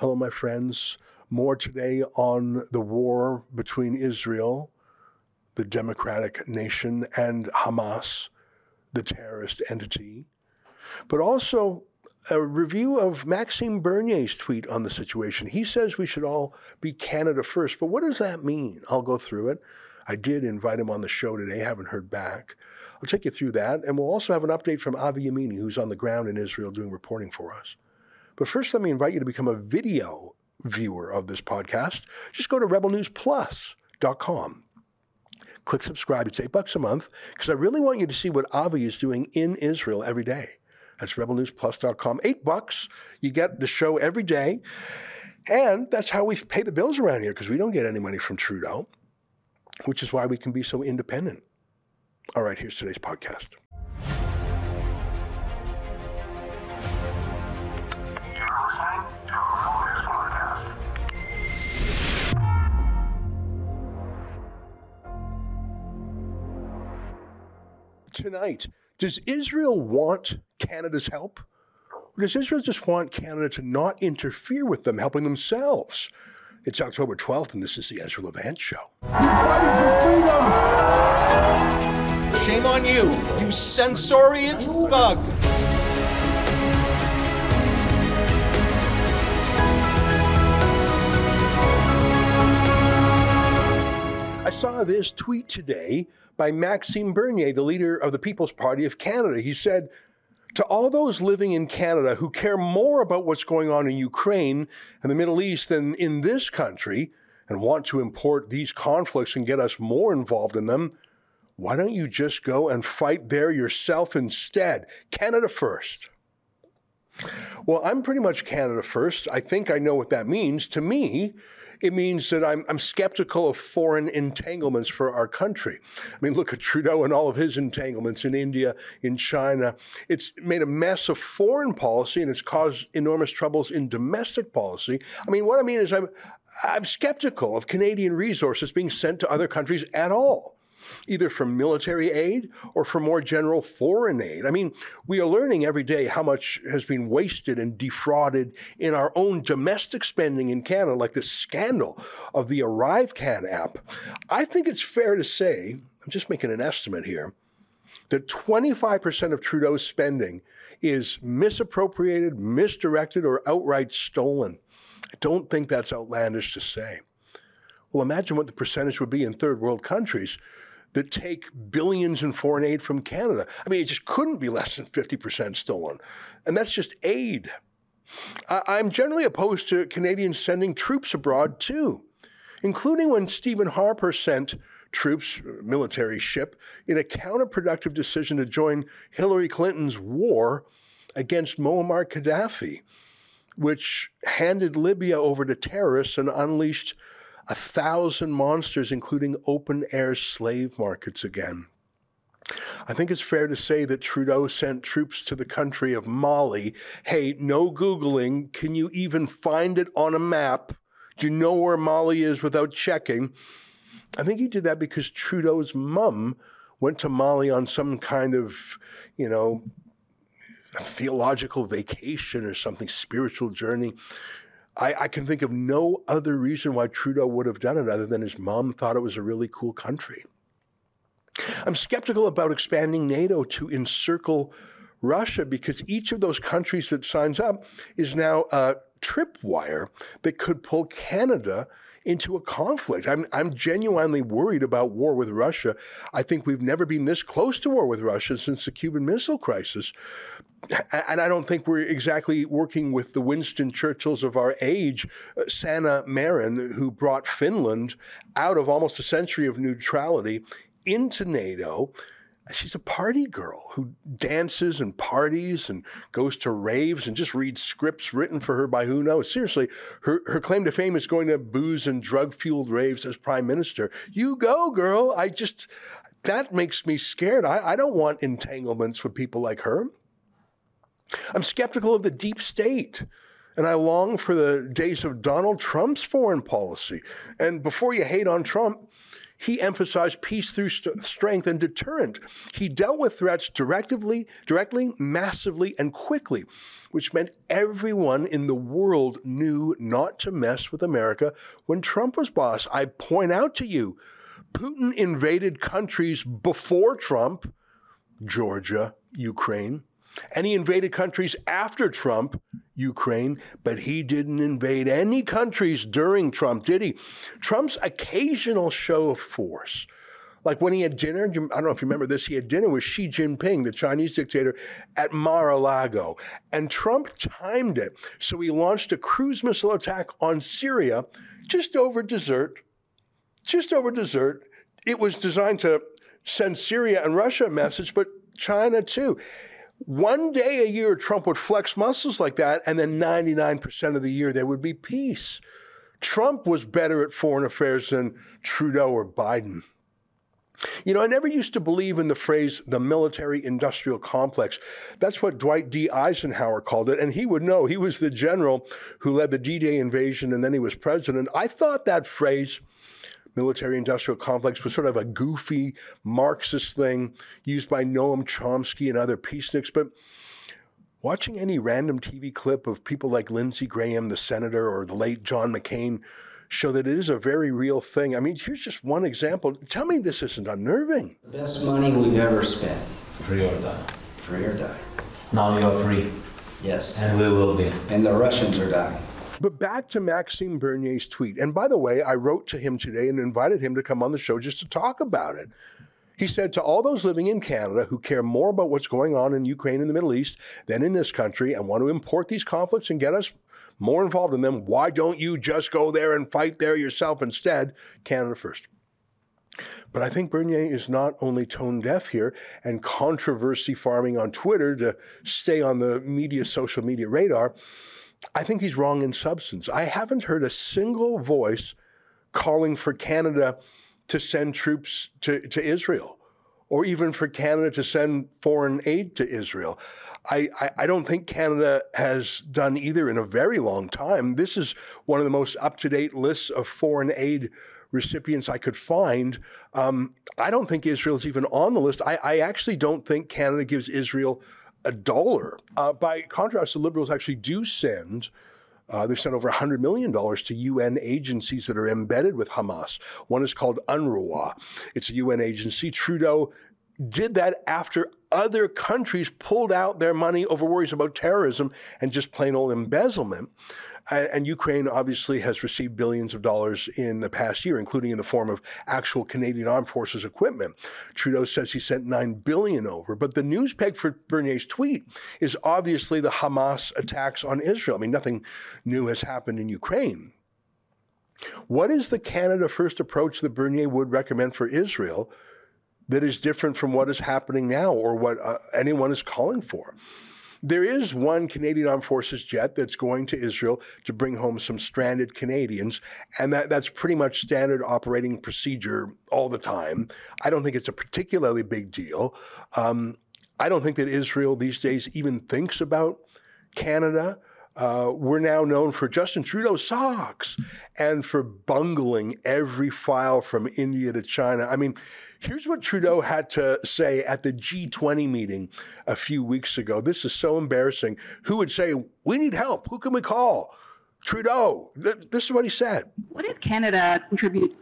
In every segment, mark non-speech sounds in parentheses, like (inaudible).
Hello, my friends. More today on the war between Israel, the democratic nation, and Hamas, the terrorist entity. But also a review of Maxime Bernier's tweet on the situation. He says we should all be Canada first, but what does that mean? I'll go through it. I did invite him on the show today, haven't heard back. I'll take you through that, and we'll also have an update from Avi Yemini, who's on the ground in Israel doing reporting for us. But first, let me invite you to become a video viewer of this podcast. Just go to rebelnewsplus.com. Click subscribe. It's eight bucks a month because I really want you to see what Avi is doing in Israel every day. That's rebelnewsplus.com. Eight bucks. You get the show every day. And that's how we pay the bills around here because we don't get any money from Trudeau, which is why we can be so independent. All right, here's today's podcast. Tonight, does Israel want Canada's help? Or does Israel just want Canada to not interfere with them, helping themselves? It's October 12th, and this is the Ezra Levant Show. Shame on you, you censorious thug. I saw this tweet today by Maxime Bernier, the leader of the People's Party of Canada. He said, to all those living in Canada who care more about what's going on in Ukraine and the Middle East than in this country and want to import these conflicts and get us more involved in them, why don't you just go and fight there yourself instead? Canada first. Well, I'm pretty much Canada first. I think I know what that means. To me, it means that I'm, I'm skeptical of foreign entanglements for our country. I mean, look at Trudeau and all of his entanglements in India, in China. It's made a mess of foreign policy and it's caused enormous troubles in domestic policy. I mean, what I mean is I'm, I'm skeptical of Canadian resources being sent to other countries at all either from military aid or for more general foreign aid. I mean, we are learning every day how much has been wasted and defrauded in our own domestic spending in Canada, like the scandal of the ArriveCan app. I think it's fair to say, I'm just making an estimate here, that 25% of Trudeau's spending is misappropriated, misdirected, or outright stolen. I don't think that's outlandish to say. Well, imagine what the percentage would be in third world countries that take billions in foreign aid from Canada. I mean, it just couldn't be less than 50% stolen. And that's just aid. I- am generally opposed to Canadians sending troops abroad too, including when Stephen Harper sent troops, military ship, in a counterproductive decision to join Hillary Clinton's war against Muammar Gaddafi, which handed Libya over to terrorists and unleashed a thousand monsters, including open air slave markets again. I think it's fair to say that Trudeau sent troops to the country of Mali. Hey, no Googling. Can you even find it on a map? Do you know where Mali is without checking? I think he did that because Trudeau's mum went to Mali on some kind of, you know, theological vacation or something, spiritual journey. I, I, can think of no other reason why Trudeau would have done it other than his mom thought it was a really cool country. I'm skeptical about expanding NATO to encircle Russia because each of those countries that signs up is now a tripwire that could pull Canada into a conflict. I'm, I'm genuinely worried about war with Russia. I think we've never been this close to war with Russia since the Cuban Missile Crisis. And I don't think we're exactly working with the Winston Churchills of our age, uh, Sanna Marin, who brought Finland out of almost a century of neutrality into NATO she's a party girl who dances and parties and goes to raves and just reads scripts written for her by who knows. Seriously, her, her claim to fame is going to booze and drug fueled raves as prime minister. You go, girl. I just, that makes me scared. I, I don't want entanglements with people like her. I'm skeptical of the deep state. And I long for the days of Donald Trump's foreign policy. And before you hate on Trump, He emphasized peace through st- strength and deterrent. He dealt with threats directly, directly, massively, and quickly, which meant everyone in the world knew not to mess with America when Trump was boss. I point out to you, Putin invaded countries before Trump, Georgia, Ukraine, and he invaded countries after Trump, Ukraine, but he didn't invade any countries during Trump, did he? Trump's occasional show of force, like when he had dinner, I don't know if you remember this, he had dinner with Xi Jinping, the Chinese dictator, at Mar a Lago. And Trump timed it. So he launched a cruise missile attack on Syria just over dessert. Just over dessert. It was designed to send Syria and Russia a message, but China too. One day a year, Trump would flex muscles like that, and then 99% of the year there would be peace. Trump was better at foreign affairs than Trudeau or Biden. You know, I never used to believe in the phrase the military industrial complex. That's what Dwight D. Eisenhower called it, and he would know. He was the general who led the D Day invasion, and then he was president. I thought that phrase military industrial complex was sort of a goofy Marxist thing used by Noam Chomsky and other peaceniks. But watching any random TV clip of people like Lindsey Graham, the senator, or the late John McCain show that it is a very real thing. I mean, here's just one example. Tell me this isn't unnerving. The best money we've ever spent. Free or die. Free or die. Now you're free. Yes. And we will be. And the Russians are dying. But back to Maxime Bernier's tweet. And by the way, I wrote to him today and invited him to come on the show just to talk about it. He said to all those living in Canada who care more about what's going on in Ukraine and the Middle East than in this country and want to import these conflicts and get us more involved in them, why don't you just go there and fight there yourself instead? Canada first. But I think Bernier is not only tone deaf here and controversy farming on Twitter to stay on the media, social media radar. I think he's wrong in substance. I haven't heard a single voice calling for Canada to send troops to, to Israel or even for Canada to send foreign aid to Israel. I, I, I, don't think Canada has done either in a very long time. This is one of the most up to date lists of foreign aid recipients I could find. Um, I don't think Israel's even on the list. I, I actually don't think Canada gives Israel a dollar. Uh, by contrast, the Liberals actually do send. Uh, they've sent over $100 million to UN agencies that are embedded with Hamas. One is called UNRWA. It's a UN agency. Trudeau did that after other countries pulled out their money over worries about terrorism and just plain old embezzlement. And Ukraine obviously has received billions of dollars in the past year, including in the form of actual Canadian Armed Forces equipment. Trudeau says he sent nine billion over, but the news peg for Bernier's tweet is obviously the Hamas attacks on Israel. I mean, nothing new has happened in Ukraine. What is the Canada First approach that Bernier would recommend for Israel that is different from what is happening now or what uh, anyone is calling for? There is one Canadian Armed Forces jet that's going to Israel to bring home some stranded Canadians, and that, that's pretty much standard operating procedure all the time. I don't think it's a particularly big deal. Um, I don't think that Israel these days even thinks about Canada. Uh, we're now known for Justin Trudeau socks and for bungling every file from India to China. I mean, Here's what Trudeau had to say at the G20 meeting a few weeks ago. This is so embarrassing. Who would say, We need help? Who can we call? Trudeau. This is what he said. What did Canada contribute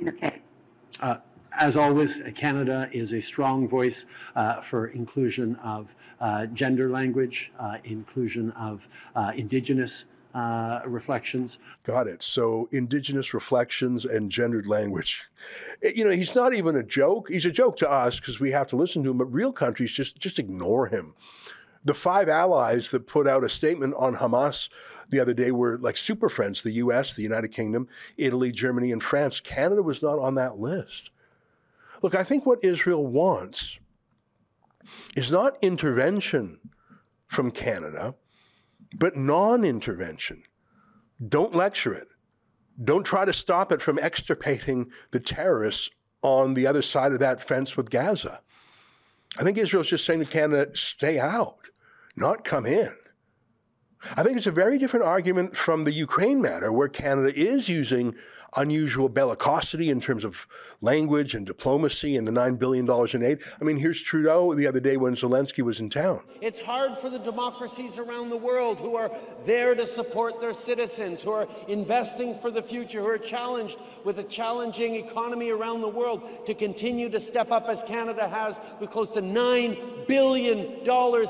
in UK? Uh, as always, Canada is a strong voice uh, for inclusion of uh, gender language, uh, inclusion of uh, Indigenous uh, reflections. Got it. So, Indigenous reflections and gendered language. Eh, you know, he's not even a joke. He's a joke to us because we have to listen to him, but real countries just, just ignore him. The five allies that put out a statement on Hamas the other day were like super friends the US, the United Kingdom, Italy, Germany, and France. Canada was not on that list. Look, I think what Israel wants is not intervention from Canada but non intervention. Don't lecture it. Don't try to stop it from extirpating the terrorists on the other side of that fence with Gaza. I think Israel's just saying to Canada, uh, stay out, not come in. I think it's a very different argument from the Ukraine matter, where Canada is using unusual bellicosity in terms of language and diplomacy and the $9 billion in aid. I mean, here's Trudeau the other day when Zelensky was in town. It's hard for the democracies around the world who are there to support their citizens, who are investing for the future, who are challenged with a challenging economy around the world to continue to step up as Canada has with close to $9 billion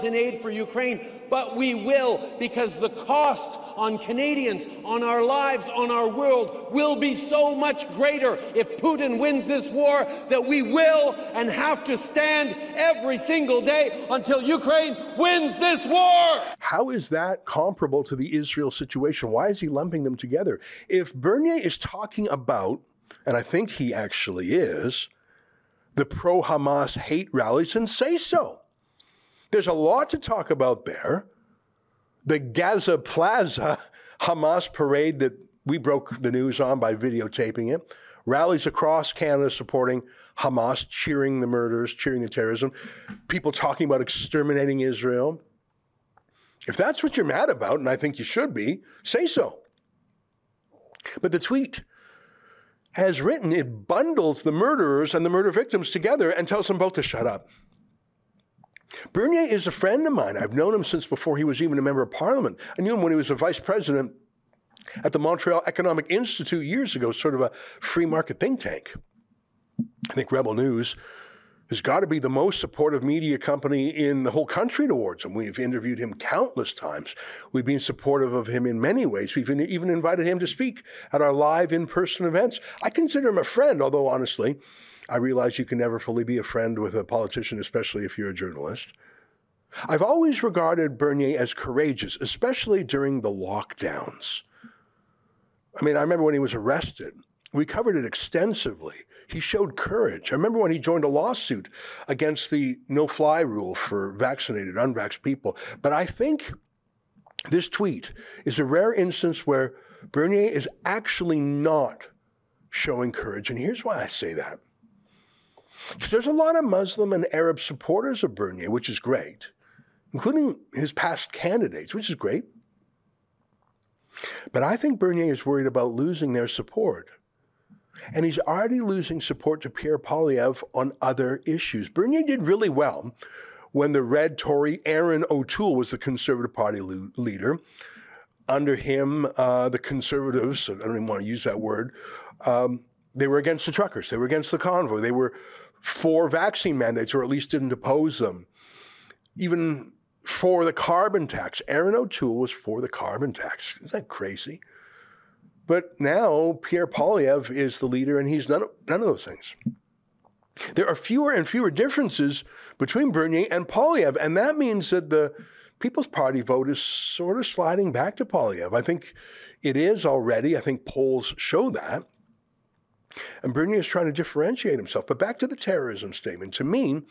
in aid for Ukraine. But we will because the cost on Canadians, on our lives, on our world will be so much greater if Putin wins this war that we will and have to stand every single day until Ukraine wins this war. How is that comparable to the Israel situation? Why is he lumping them together? If Bernier is talking about, and I think he actually is, the pro Hamas hate rallies, then say so. There's a lot to talk about there. The Gaza Plaza (laughs) Hamas parade that we broke the news on by videotaping it. Rallies across Canada supporting Hamas, cheering the murders, cheering the terrorism. People talking about exterminating Israel. If that's what you're mad about, and I think you should be, say so. But the tweet has written, it bundles the murderers and the murder victims together and tells them both to shut up. Bernier is a friend of mine. I've known him since before he was even a member of parliament. I knew him when he was a vice president at the Montreal Economic Institute years ago, sort of a free market think tank. I think Rebel News has got to be the most supportive media company in the whole country towards him. We've interviewed him countless times. We've been supportive of him in many ways. We've even invited him to speak at our live in person events. I consider him a friend, although honestly, I realize you can never fully be a friend with a politician, especially if you're a journalist. I've always regarded Bernier as courageous, especially during the lockdowns. I mean, I remember when he was arrested, we covered it extensively. He showed courage. I remember when he joined a lawsuit against the no fly rule for vaccinated, unvaxxed people. But I think this tweet is a rare instance where Bernier is actually not showing courage. And here's why I say that. Because there's a lot of Muslim and Arab supporters of Bernier, which is great, including his past candidates, which is great. But I think Bernier is worried about losing their support. And he's already losing support to Pierre Poilievre on other issues. Bernier did really well when the red Tory Erin O'Toole was the Conservative Party leader. Under him, uh, the Conservatives, I don't even want to use that word, um, they were against the truckers, they were against the convoy, they were for vaccine mandates, or at least didn't oppose them. Even for the carbon tax. Erin O'Toole was for the carbon tax. Isn't that crazy? But now Pierre Poilievre is the leader, and he's none of, none of those things. There are fewer and fewer differences between Bernier and Poilievre, and that means that the People's Party vote is sort of sliding back to Poilievre. I think it is already. I think polls show that. And Bernier is trying to differentiate himself. But back to the terrorism statement. To me,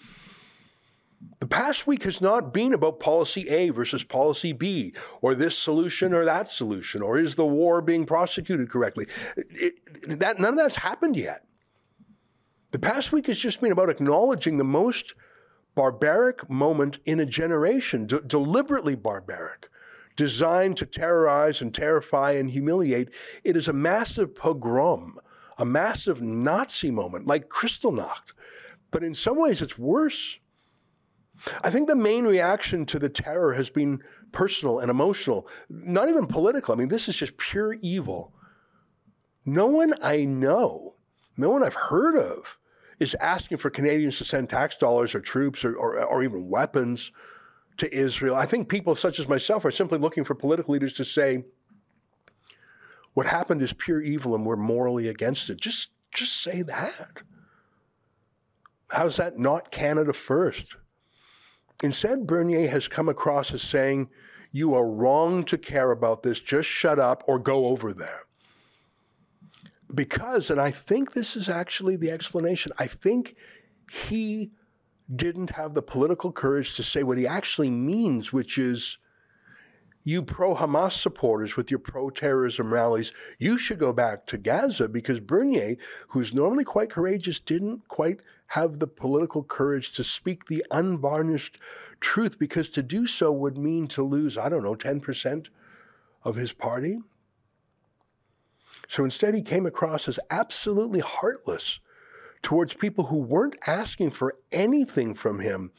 the past week has not been about policy A versus policy B, or this solution or that solution, or is the war being prosecuted correctly? It, that, none of that's happened yet. The past week has just been about acknowledging the most barbaric moment in a generation, deliberately barbaric, designed to terrorize and terrify and humiliate. It is a massive pogrom, a massive Nazi moment, like Kristallnacht. But in some ways, it's worse I think the main reaction to the terror has been personal and emotional, not even political. I mean, this is just pure evil. No one I know, no one I've heard of, is asking for Canadians to send tax dollars or troops or, or, or even weapons to Israel. I think people such as myself are simply looking for political leaders to say, what happened is pure evil and we're morally against it. Just, just say that. How's that not Canada first? Instead, Bernier has come across as saying, You are wrong to care about this, just shut up or go over there. Because, and I think this is actually the explanation, I think he didn't have the political courage to say what he actually means, which is, you pro Hamas supporters with your pro terrorism rallies, you should go back to Gaza because Bernier, who's normally quite courageous, didn't quite have the political courage to speak the unvarnished truth because to do so would mean to lose, I don't know, 10% of his party. So instead, he came across as absolutely heartless towards people who weren't asking for anything from him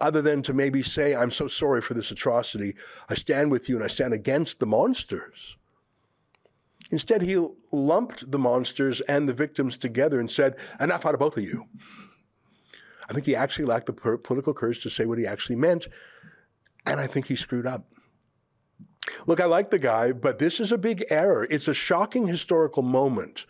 other than to maybe say, I'm so sorry for this atrocity. I stand with you and I stand against the monsters. Instead, he lumped the monsters and the victims together and said, Enough out of both of you. I think he actually lacked the per- political courage to say what he actually meant, and I think he screwed up. Look, I like the guy, but this is a big error. It's a shocking historical moment.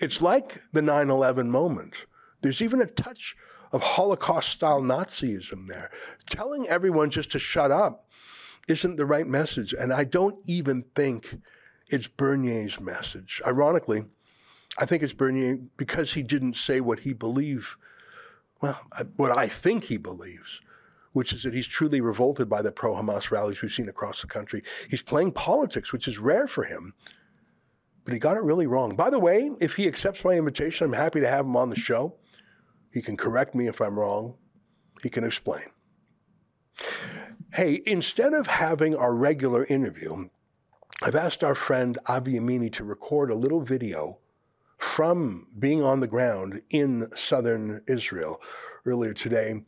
It's like the 9 11 moment. There's even a touch of Holocaust style Nazism there. Telling everyone just to shut up isn't the right message. And I don't even think it's Bernier's message. Ironically, I think it's Bernier because he didn't say what he believed, well, what I think he believes which is that he's truly revolted by the pro Hamas rallies we've seen across the country. He's playing politics, which is rare for him, but he got it really wrong. By the way, if he accepts my invitation, I'm happy to have him on the show. He can correct me if I'm wrong, he can explain. Hey, instead of having our regular interview, I've asked our friend Avi Yemini to record a little video from being on the ground in southern Israel earlier today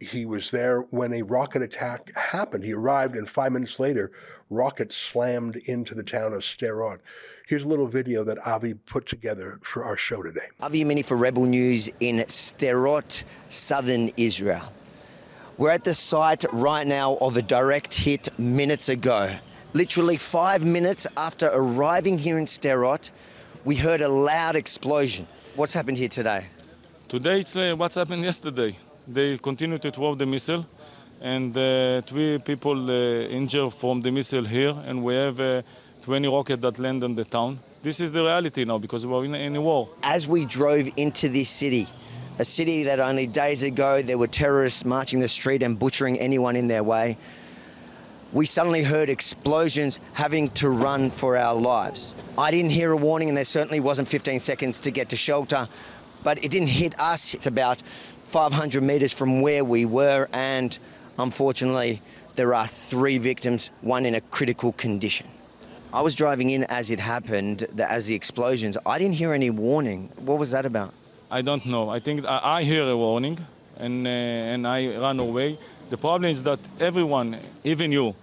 he was there when a rocket attack happened. He arrived, and five minutes later, rockets slammed into the town of Sderot. Here's a little video that Avi put together for our show today. Avi Yemini for Rebel News in Sderot, southern Israel. We're at the site right now of a direct hit minutes ago. Literally five minutes after arriving here in Sderot, we heard a loud explosion. What's happened here today? Today, it's uh, what's happened yesterday they continue to throw the missile, and uh, three people uh, injured from the missile here, and we have uh, 20 rockets that land on the town. This is the reality now because we're in, in a war. As we drove into this city, a city that only days ago there were terrorists marching the street and butchering anyone in their way, we suddenly heard explosions having to run for our lives. I didn't hear a warning, and there certainly wasn't 15 seconds to get to shelter, but it didn't hit us. It's about 500 metres from where we were, and unfortunately, there are three victims, one in a critical condition. I was driving in as it happened, as the explosions. I didn't hear any warning. What was that about? I don't know. I think I, hear a warning, and uh, and I run away. The problem is that everyone, even you,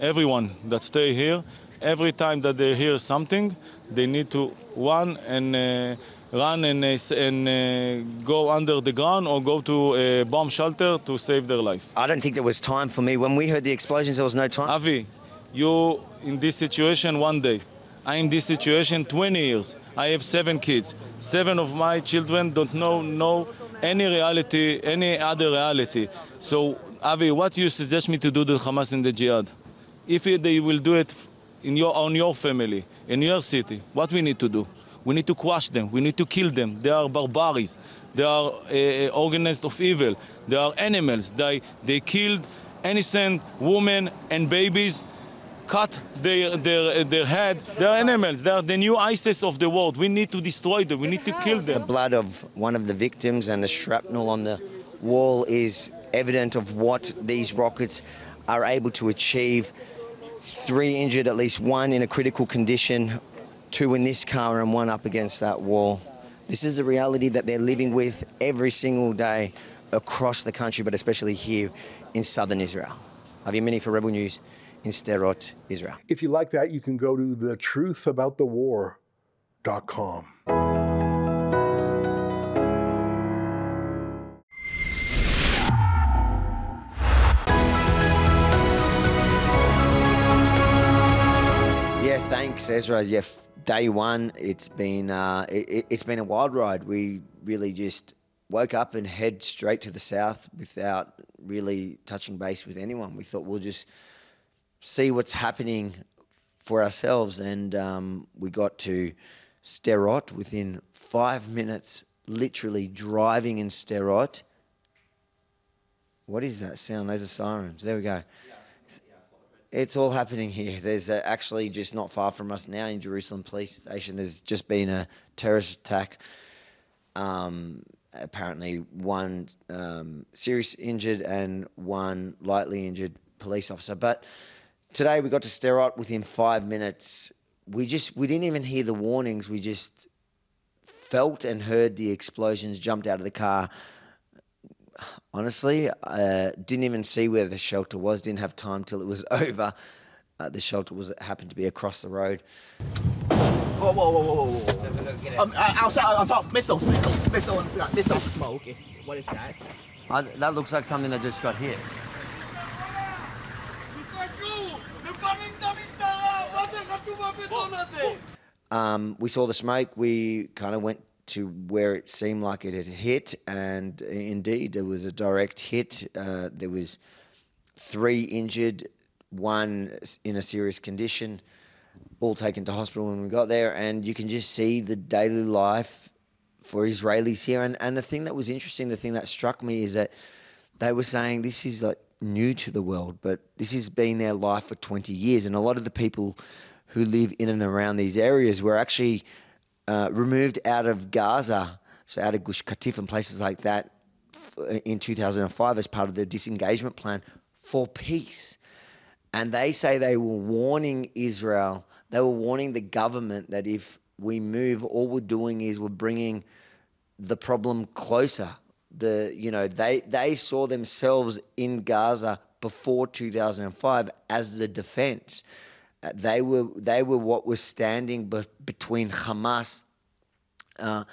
everyone that stay here, every time that they hear something, they need to run and. Uh, run and, uh, and uh, go under the ground or go to a bomb shelter to save their life. I don't think there was time for me. When we heard the explosions, there was no time. Avi, you in this situation one day. I am in this situation 20 years. I have seven kids. Seven of my children don't know know any reality, any other reality. So, Avi, what you suggest me to do to Hamas in the jihad? If they will do it in your, on your family, in your city, what we need to do? We need to crush them. We need to kill them. They are barbaries. They are uh, organized of evil. They are animals. They, they killed innocent women and babies, cut their, their, their head. They are animals. They are the new ISIS of the world. We need to destroy them. We need to kill them. The blood of one of the victims and the shrapnel on the wall is evident of what these rockets are able to achieve. Three injured, at least one in a critical condition two in this car and one up against that wall. This is a reality that they're living with every single day across the country, but especially here in southern Israel. Avi Yemini for Rebel News in Sderot, Israel. If you like that, you can go to thetruthaboutthewar.com. thanks, Ezra. Yeah, day one, it's been uh, it, has been a wild ride. We really just woke up and head straight to the south without really touching base with anyone. We thought we'll just see what's happening for ourselves, and um, we got to Sderot within five minutes. Literally driving in Sderot. What is that sound? Those are sirens. There we go. It's all happening here. There's uh, actually just not far from us now in Jerusalem Police Station. There's just been a terrorist attack. Um, apparently, one um, serious injured and one lightly injured police officer. But today we got to Sderot within five minutes. we just we didn't even hear the warnings. We just felt and heard the explosions. Jumped out of the car. Honestly, uh, didn't even see where the shelter was. Didn't have time till it was (laughs) over. Uh, the shelter was happened to be across the road. Whoa, whoa, whoa, whoa, whoa, whoa. Um, uh, outside, on top, missiles, missiles, missile on the missile smoke. Is, what is that? I, that looks like something that just got hit. Um, we saw the smoke. We kind of went to where it seemed like it had hit, and indeed, there was a direct hit. Uh, there was three injured, one in a serious condition, all taken to hospital when we got there, and you can just see the daily life for Israelis here. And, and the thing that was interesting, the thing that struck me is that they were saying this is like new to the world, but this has been their life for 20 years. And a lot of the people who live in and around these areas were actually uh, removed out of Gaza, so out of Gush Katif and places like that in 2005 as part of the disengagement plan for peace. And they say they were warning Israel, they were warning the government that if we move, all we're doing is we're bringing the problem closer. The you know they they saw themselves in Gaza before 2005 as the defense. They were they were what was standing be- between Hamas uh,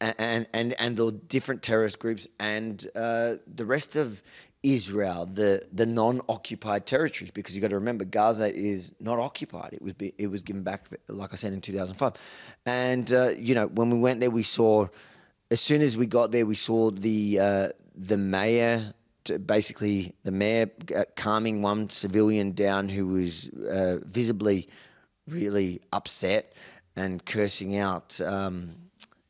and and and the different terrorist groups and uh, the rest of Israel, the the non-occupied territories, because you got to remember Gaza is not occupied. It was be, it was given back, like I said, in 2005. And uh, you know, when we went there, we saw as soon as we got there, we saw the uh, the mayor, basically the mayor uh, calming one civilian down who was uh, visibly really upset and cursing out. Um,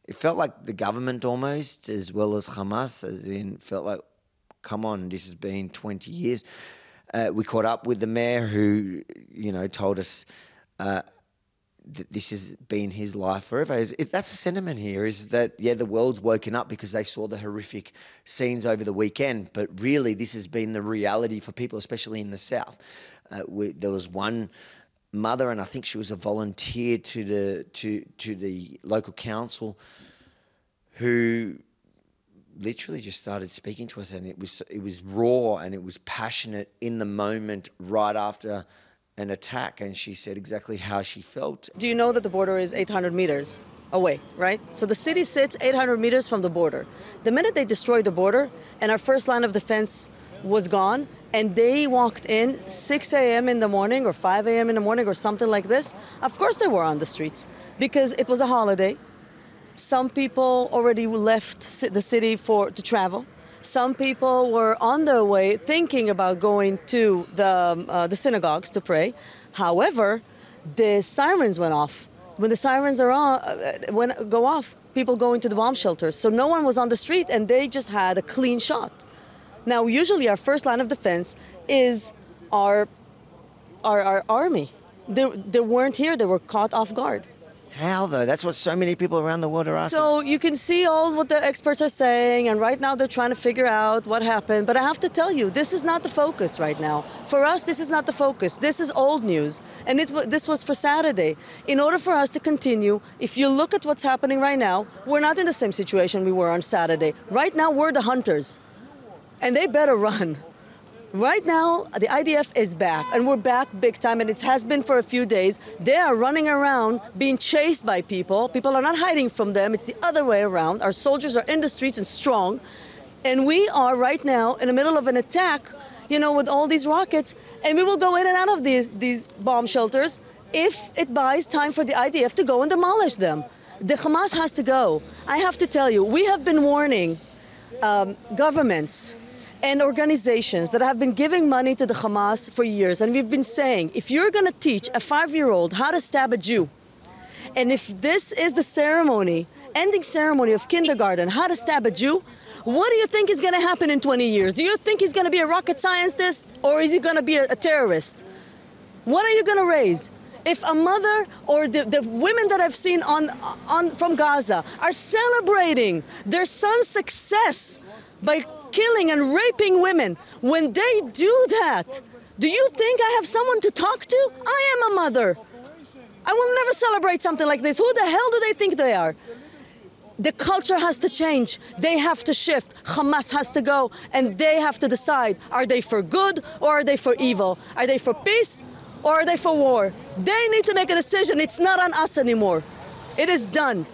it felt like the government almost, as well as Hamas, as in felt like come on, this has been 20 years. Uh, we caught up with the mayor who, you know, told us uh, that this has been his life forever. It, that's the sentiment here is that, yeah, the world's woken up because they saw the horrific scenes over the weekend, but really this has been the reality for people, especially in the South. Uh, we, there was one mother, and I think she was a volunteer to the, to, to the local council who literally just started speaking to us, and it was it was raw and it was passionate in the moment, right after an attack, and she said exactly how she felt. Do you know that the border is 800 meters away, right? So the city sits 800 meters from the border. The minute they destroyed the border, and our first line of defense was gone, and they walked in 6 a.m. in the morning or 5 a.m. in the morning or something like this, of course they were on the streets because it was a holiday some people already left the city for to travel. Some people were on their way thinking about going to the, um, uh, the synagogues to pray. However, the sirens went off. When the sirens are on, uh, when go off, people go into the bomb shelters. So no one was on the street, and they just had a clean shot. Now, usually our first line of defense is our our, our army. They, they weren't here; they were caught off guard. How though? That's what so many people around the world are asking. So you can see all what the experts are saying, and right now they're trying to figure out what happened. But I have to tell you, this is not the focus right now. For us, this is not the focus. This is old news, and it, this was for Saturday. In order for us to continue, if you look at what's happening right now, we're not in the same situation we were on Saturday. Right now, we're the hunters, and they better (laughs) run. Right now, the IDF is back, and we're back big time, and it has been for a few days. They are running around being chased by people. People are not hiding from them, it's the other way around. Our soldiers are in the streets and strong, and we are right now in the middle of an attack, you know, with all these rockets, and we will go in and out of these, these bomb shelters if it buys time for the IDF to go and demolish them. The Hamas has to go. I have to tell you, we have been warning um, governments and organizations that have been giving money to the Hamas for years. And we've been saying if you're going to teach a five year old how to stab a Jew, and if this is the ceremony, ending ceremony of kindergarten, how to stab a Jew, what do you think is going to happen in 20 years? Do you think he's going to be a rocket scientist or is he going to be a, a terrorist? What are you going to raise? If a mother or the, the women that I've seen on, on, from Gaza are celebrating their son's success by killing and raping women, when they do that, do you think I have someone to talk to? I am a mother. I will never celebrate something like this. Who the hell do they think they are? The culture has to change. They have to shift. Hamas has to go, and they have to decide are they for good or are they for evil? Are they for peace or are they for war? They need to make a decision. It's not on us anymore. It is done.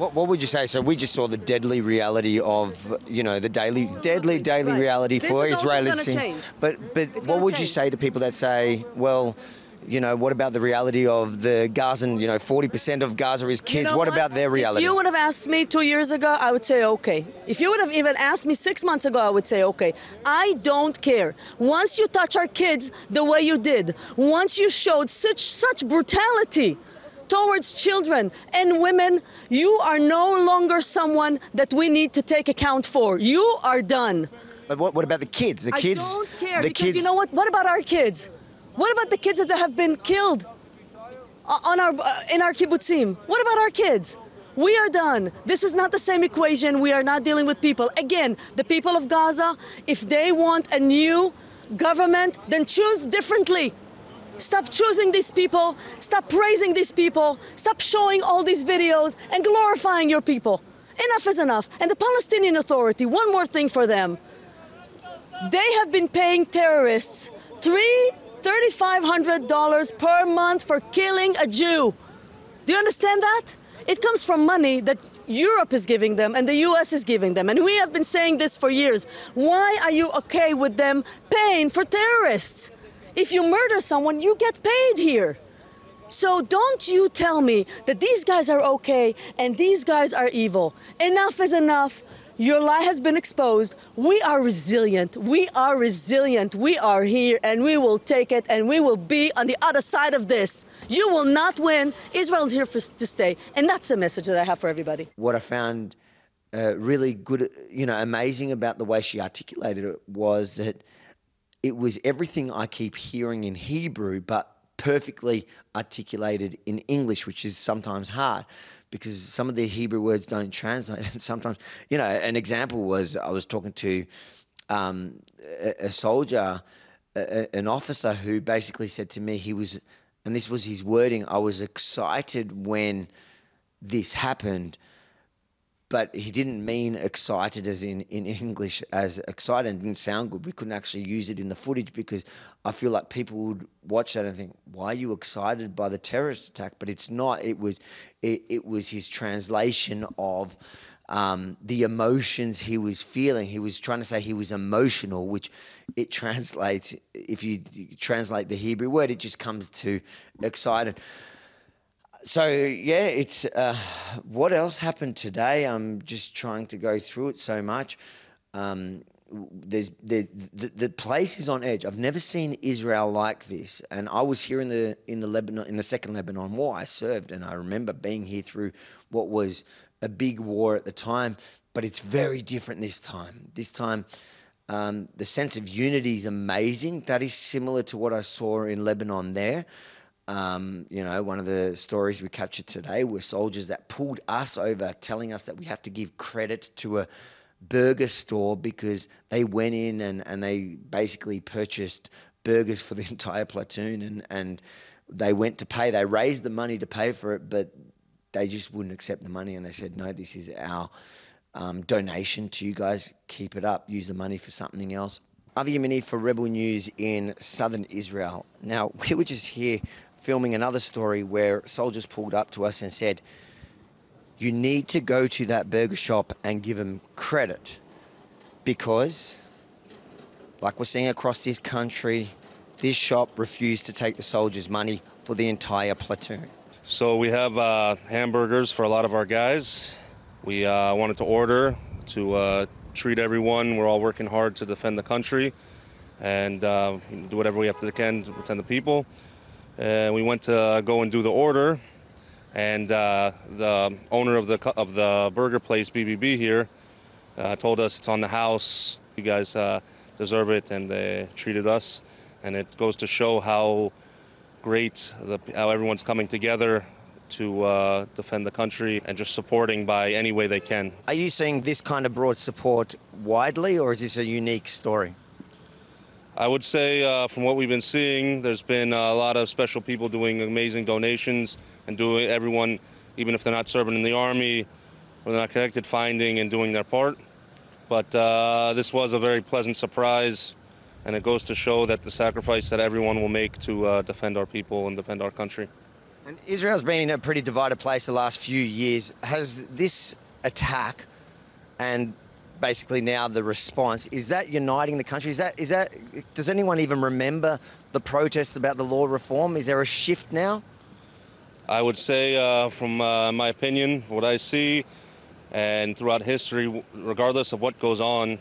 What, what would you say? So we just saw the deadly reality of, you know, the daily, oh, deadly daily Right. reality This for is Israelis. change. But but It's what would you say to people that say, well, you know, what about the reality of the Gazan? You know, forty percent of Gaza is kids. You know what, about their reality? If you would have asked me two years ago, I would say okay. If you would have even asked me six months ago, I would say okay. I don't care. Once you touch our kids the way you did, once you showed such such brutality towards children and women, you are no longer someone that we need to take account for. You are done. but what, what about the kids? The kids. I don't care the because kids. you know what? What about our kids? What about the kids that have been killed on our uh, in our kibbutzim? What about our kids? We are done. This is not the same equation. We are not dealing with people. Again, the people of Gaza, if they want a new government, then choose differently. Stop choosing these people. Stop praising these people. Stop showing all these videos and glorifying your people. Enough is enough. And the Palestinian Authority, one more thing for them. They have been paying terrorists three $3,500 per month for killing a Jew. Do you understand that? It comes from money that Europe is giving them and the US is giving them. And we have been saying this for years. Why are you okay with them paying for terrorists? If you murder someone, you get paid here. So don't you tell me that these guys are okay and these guys are evil. Enough is enough. Your lie has been exposed. We are resilient. We are resilient. We are here and we will take it and we will be on the other side of this. You will not win. Israel's here for, to stay. And that's the message that I have for everybody. what I found uh, really good, you know, amazing about the way she articulated it was that it was everything I keep hearing in Hebrew, but perfectly articulated in English, which is sometimes hard because some of the Hebrew words don't translate. (laughs) And sometimes, you know, an example was I was talking to um, a, a soldier, a, an officer who basically said to me, he was, and this was his wording, I was excited when this happened but he didn't mean excited as in, in English as excited. It didn't sound good. We couldn't actually use it in the footage because I feel like people would watch that and think, "Why are you excited by the terrorist attack?" But it's not. It was, it, it was his translation of um, the emotions he was feeling. He was trying to say he was emotional, which it translates. If you translate the Hebrew word, it just comes to excited so yeah, it's uh, what else happened today. I'm just trying to go through it so much. Um, there's the, the the place is on edge. I've never seen Israel like this, and I was here in the in the Lebanon in the second Lebanon War. I served, and I remember being here through what was a big war at the time. But it's very different this time. This time. Um, the sense of unity is amazing. That is similar to what I saw in Lebanon there. Um, you know, one of the stories we captured today were soldiers that pulled us over, telling us that we have to give credit to a burger store because they went in and, and they basically purchased burgers for the (laughs) entire platoon and, and they went to pay. They raised the money to pay for it, but they just wouldn't accept the money and they said, no, this is our um, donation to you guys. Keep it up. Use the money for something else. Avi Yemini for Rebel News in southern Israel. Now, (laughs) we were just here filming another story where soldiers pulled up to us and said, You need to go to that burger shop and give them credit because, like we're seeing across this country, this shop refused to take the soldiers' money for the entire platoon. So we have uh, hamburgers for a lot of our guys. We uh, wanted to order to uh, treat everyone. We're all working hard to defend the country and uh, do whatever we have to can to defend the people. And we went to go and do the order, and uh, the owner of the of the burger place BBB here uh, told us it's on the house. You guys uh, deserve it, and they treated us. And it goes to show how great the, how everyone's coming together to uh, defend the country and just supporting by any way they can. Are you seeing this kind of broad support widely, or is this a unique story? I would say, uh, from what we've been seeing, there's been a lot of special people doing amazing donations and doing everyone, even if they're not serving in the army or they're not connected, finding and doing their part. But uh, this was a very pleasant surprise, and it goes to show that the sacrifice that everyone will make to uh, defend our people and defend our country. And Israel's been a pretty divided place the last few years. Has this attack and basically now the response is that uniting the country? Is that is that does anyone even remember the protests about the law reform? Is there a shift now? I would say, uh, from uh, my opinion, what I see, and throughout history, regardless of what goes on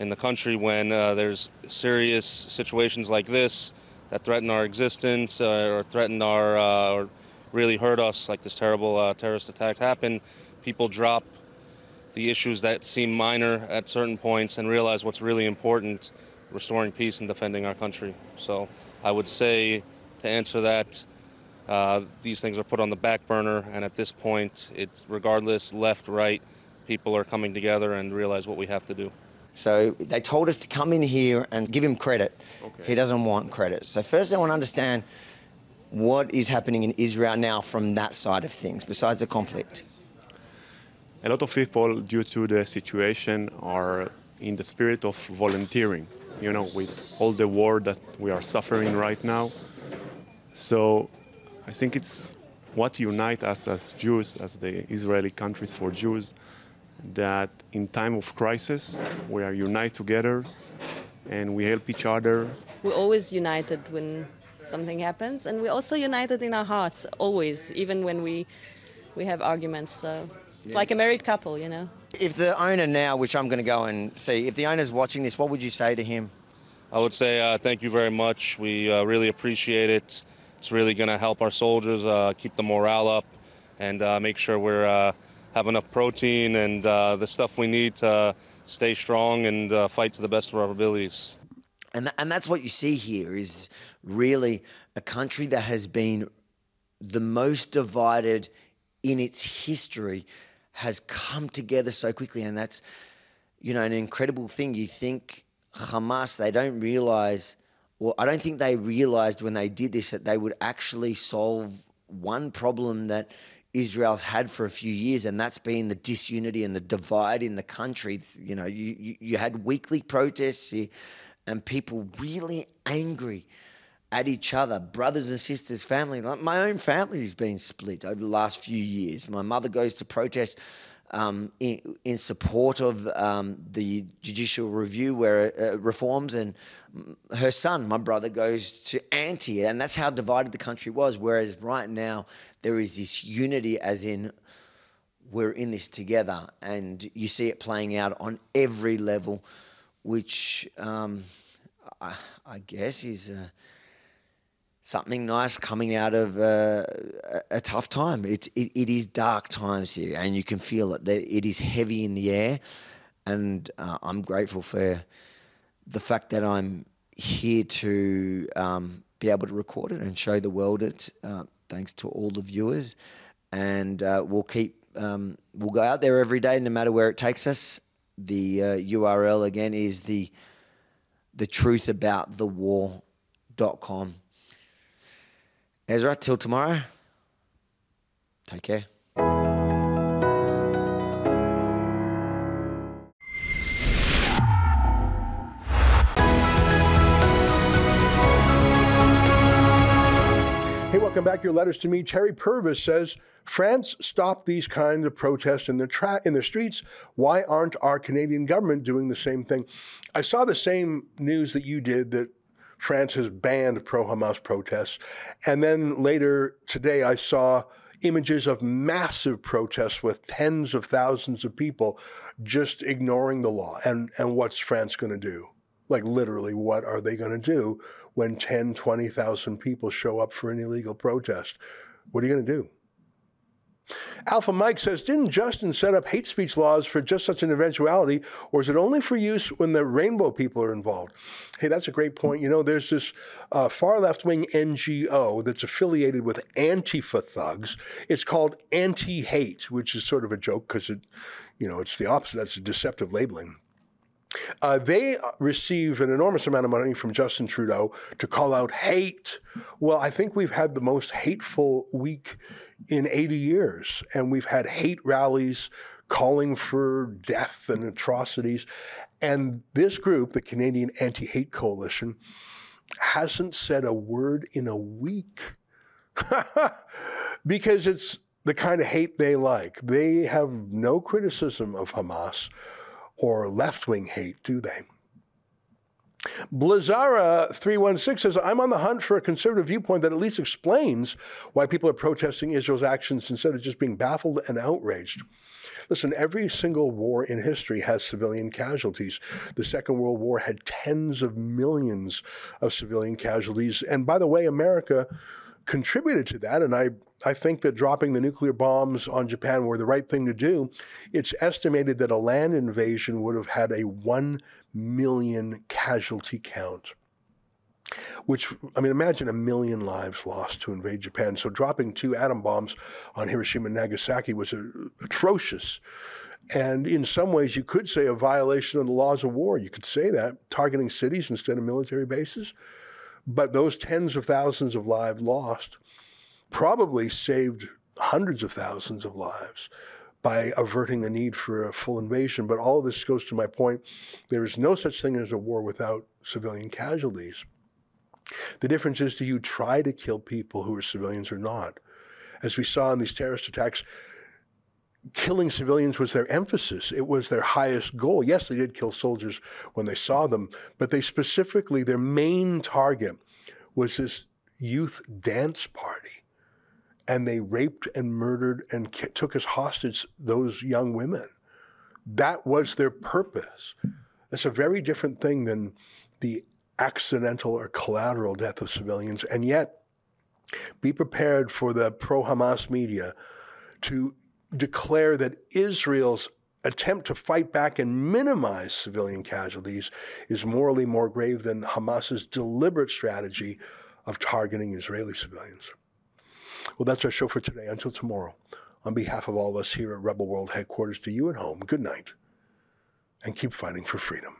in the country, when uh, there's serious situations like this that threaten our existence uh, or threaten our uh, or really hurt us, like this terrible uh, terrorist attack happened, people drop the issues that seem minor at certain points and realize what's really important restoring peace and defending our country. So I would say to answer that, uh, these things are put on the back burner, and at this point, it's regardless, left, right, people are coming together and realize what we have to do. So they told us to come in here and give him credit. He doesn't want credit. So first, I want to understand what is happening in Israel now from that side of things, besides the conflict. A lot of people, due to the situation, are in the spirit of volunteering. You know, with all the war that we are suffering right now. So I think it's what unites us as Jews, as the Israeli countries for Jews, that in time of crisis we are united together and we help each other. We're always united when something happens, and we're also united in our hearts, always, even when we we have arguments. So it's like a married couple, you know. If the owner now, which I'm going to go and see, if the owner's watching this, what would you say to him? I would say uh, thank you very much. We uh, really appreciate it. It's really going to help our soldiers uh, keep the morale up and uh, make sure we're uh, have enough protein and uh, the stuff we need to stay strong and uh, fight to the best of our abilities. And, th- and that's what you see here is really a country that has been the most divided in its history has come together so quickly. And that's, you know, an incredible thing. You think Hamas, they don't realize, well, I don't think they realized when they did this that they would actually solve one problem that Israel's had for a few years, and that's been the disunity and the divide in the country. You know, you, you, you had weekly protests and people really angry at each other, brothers and sisters, family. Like my own family has been split over the last few years. My mother goes to protest um, in, in, support of um, the judicial review where uh, reforms, and her son, my brother, goes to anti, and that's how divided the country was. Whereas right now there is this unity, as in we're in this together, and you see it playing out on every level, which um, I, I, guess is. Uh, something nice coming out of uh, a, tough time. It's, it, it is dark times here, and you can feel it. It is heavy in the air, and uh, I'm grateful for the fact that I'm here to um, be able to record it and show the world it. Uh, thanks to all the viewers, and uh, we'll keep um, we'll go out there every day, no matter where it takes us. The URL uh, again is the the truth about the war.com. Ezra, till tomorrow. Take care. Hey, welcome back. Your letters to me. Terry Purvis says France stopped these kinds of protests in the tra- in the streets. Why aren't our Canadian government doing the same thing? I saw the same news that you did that France has banned pro Hamas protests. And then later today, I saw images of massive protests with tens of thousands of people just ignoring the law. And, and what's France going to do? Like, literally, what are they going to do when 10, 20,000 people show up for an illegal protest? What are you going to do? Alpha Mike says, didn't Justin set up hate speech laws for just such an eventuality, or is it only for use when the rainbow people are involved? Hey, that's a great point. You know, there's this uh, far left wing NGO that's affiliated with Antifa thugs. It's called Anti Hate, which is sort of a joke because it, you know, it's the opposite. That's deceptive labeling. Uh, they receive an enormous amount of money from Justin Trudeau to call out hate. Well, I think we've had the most hateful week in 80 years, and we've had hate rallies calling for death and atrocities. And this group, the Canadian Anti Hate Coalition, hasn't said a word in a week (laughs) because it's the kind of hate they like. They have no criticism of Hamas or left wing hate, do they? Blizzara316 says, I'm on the hunt for a conservative viewpoint that at least explains why people are protesting Israel's actions instead of just being baffled and outraged. Listen, every single war in history has civilian casualties. The Second World War had tens of millions of civilian casualties. And by the way, America contributed to that. And I, I think that dropping the nuclear bombs on Japan were the right thing to do. It's estimated that a land invasion would have had a 1 million casualty count which I mean, imagine a million lives lost to invade Japan. So dropping two atom bombs on Hiroshima and Nagasaki was a, atrocious. And in some ways, you could say a violation of the laws of war. You could say that, targeting cities instead of military bases. But those tens of thousands of lives lost probably saved hundreds of thousands of lives by averting the need for a full invasion. But all of this goes to my point there is no such thing as a war without civilian casualties. The difference is do you try to kill people who are civilians or not? As we saw in these terrorist attacks, killing civilians was their emphasis. It was their highest goal. Yes, they did kill soldiers when they saw them, but they specifically, their main target was this youth dance party. And they raped and murdered and took as hostage those young women. That was their purpose. That's a very different thing than the accidental or collateral death of civilians. And yet, be prepared for the pro Hamas media to declare that Israel's attempt to fight back and minimize civilian casualties is morally more grave than Hamas's deliberate strategy of targeting Israeli civilians. Well, that's our show for today. Until tomorrow, on behalf of all of us here at Rebel World headquarters to you at home, good night and keep fighting for freedom.